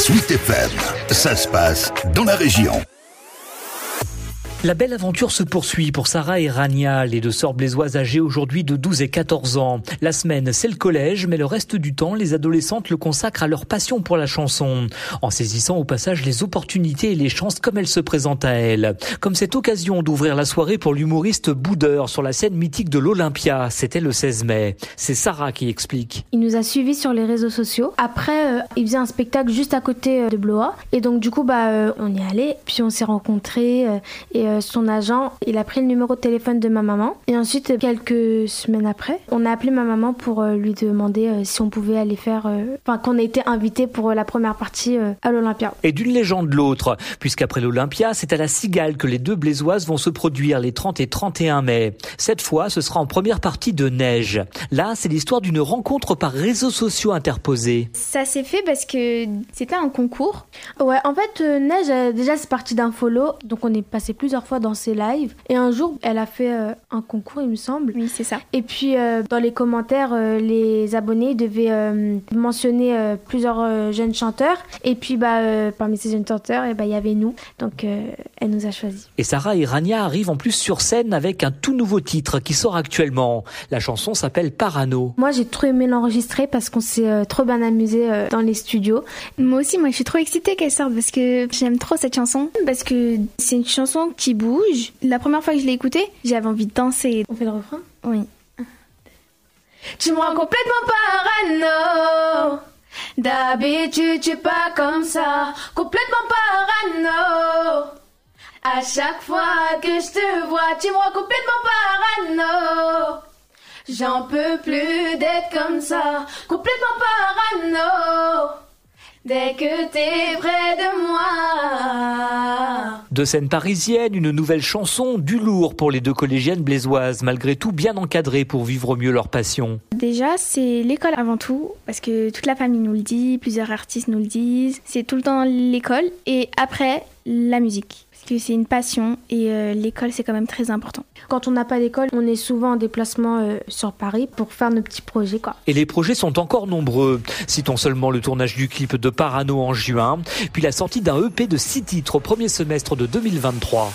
Sweet FM, ça se passe dans la région. La belle aventure se poursuit pour Sarah et Rania, les deux sœurs blésoises âgées aujourd'hui de 12 et 14 ans. La semaine, c'est le collège, mais le reste du temps, les adolescentes le consacrent à leur passion pour la chanson, en saisissant au passage les opportunités et les chances comme elles se présentent à elles. Comme cette occasion d'ouvrir la soirée pour l'humoriste Boudeur sur la scène mythique de l'Olympia, c'était le 16 mai. C'est Sarah qui explique. Il nous a suivis sur les réseaux sociaux. Après, euh, il faisait un spectacle juste à côté euh, de Blois. Et donc, du coup, bah, euh, on y allé. Puis on s'est rencontrés. et euh, son agent, il a pris le numéro de téléphone de ma maman. Et ensuite, quelques semaines après, on a appelé ma maman pour euh, lui demander euh, si on pouvait aller faire, enfin qu'on a été invité pour la première partie à l'Olympia. Et d'une légende l'autre, puisqu'après l'Olympia, c'est à la Cigale que les deux Blésoises vont se produire les 30 et 31 mai. Cette fois, ce sera en première partie de neige. Là, c'est l'histoire d'une rencontre par réseaux sociaux interposés. Ça s'est fait parce que c'était un concours. Ouais, en fait, Neige, déjà, c'est parti d'un follow, donc on est passé plusieurs fois dans ses lives. Et un jour, elle a fait euh, un concours, il me semble. Oui, c'est ça. Et puis, euh, dans les commentaires, euh, les abonnés devaient mentionner plusieurs jeunes chanteurs. Et puis, bah, parmi ces jeunes chanteurs, et eh bah, il y avait nous. Donc, elle nous a choisis. Et Sarah et Rania arrivent en plus sur scène avec un tout nouveau titre qui sort actuellement. La chanson s'appelle Parano. Moi, j'ai trop aimé l'enregistrer parce qu'on s'est trop bien amusé dans les studios. Moi aussi, moi, je suis trop excitée qu'elle sorte parce que j'aime trop cette chanson. Parce que c'est une chanson qui bouge. La première fois que je l'ai écouté, j'avais envie de danser. On fait le refrain? Oui. Tu me rends complètement parano. D'habitude, tu pas comme ça. Complètement parano. À chaque fois que je te vois, tu me rends complètement parano. J'en peux plus d'être comme ça. Complètement parano. Dès que t'es près de moi. De scène parisienne, une nouvelle chanson, du lourd pour les deux collégiennes blésoises, malgré tout bien encadrées pour vivre mieux leur passion. Déjà, c'est l'école avant tout, parce que toute la famille nous le dit, plusieurs artistes nous le disent. C'est tout le temps l'école, et après, la musique que c'est une passion et euh, l'école c'est quand même très important. Quand on n'a pas d'école, on est souvent en déplacement euh, sur Paris pour faire nos petits projets quoi. Et les projets sont encore nombreux. Citons seulement le tournage du clip de Parano en juin, puis la sortie d'un EP de 6 titres au premier semestre de 2023.